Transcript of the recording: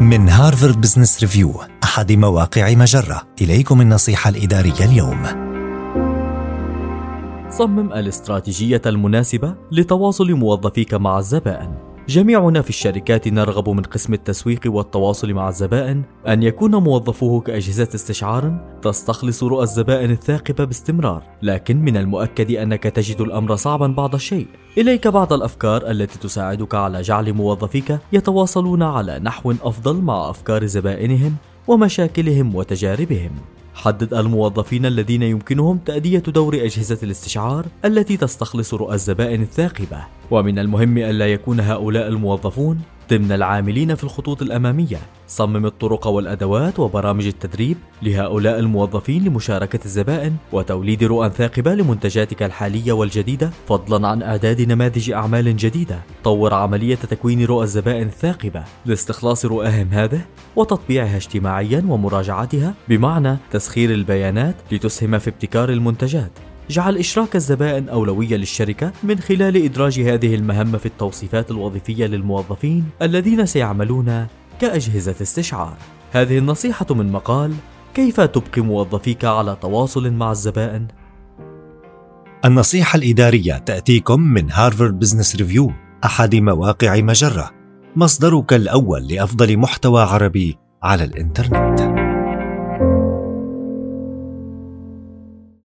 من هارفارد بزنس ريفيو أحد مواقع مجرة. إليكم النصيحة الإدارية اليوم. صمم الاستراتيجية المناسبة لتواصل موظفيك مع الزبائن. جميعنا في الشركات نرغب من قسم التسويق والتواصل مع الزبائن أن يكون موظفوه كأجهزة استشعار تستخلص رؤى الزبائن الثاقبة باستمرار، لكن من المؤكد أنك تجد الأمر صعبا بعض الشيء. إليك بعض الأفكار التي تساعدك على جعل موظفيك يتواصلون على نحو أفضل مع أفكار زبائنهم ومشاكلهم وتجاربهم. حدد الموظفين الذين يمكنهم تأدية دور أجهزة الاستشعار التي تستخلص رؤى الزبائن الثاقبة ومن المهم ألا يكون هؤلاء الموظفون ضمن العاملين في الخطوط الأمامية صمم الطرق والأدوات وبرامج التدريب لهؤلاء الموظفين لمشاركة الزبائن وتوليد رؤى ثاقبة لمنتجاتك الحالية والجديدة. فضلا عن إعداد نماذج أعمال جديدة طور عملية تكوين رؤى الزبائن الثاقبة لاستخلاص رؤاهم هذه وتطبيعها اجتماعيا ومراجعتها. بمعنى تسخير البيانات لتسهم في ابتكار المنتجات. جعل إشراك الزبائن أولوية للشركة من خلال إدراج هذه المهمة في التوصيفات الوظيفية للموظفين الذين سيعملون كأجهزة استشعار. هذه النصيحة من مقال كيف تبقي موظفيك على تواصل مع الزبائن؟ النصيحة الإدارية تأتيكم من هارفارد بزنس ريفيو أحد مواقع مجرة، مصدرك الأول لأفضل محتوى عربي على الإنترنت.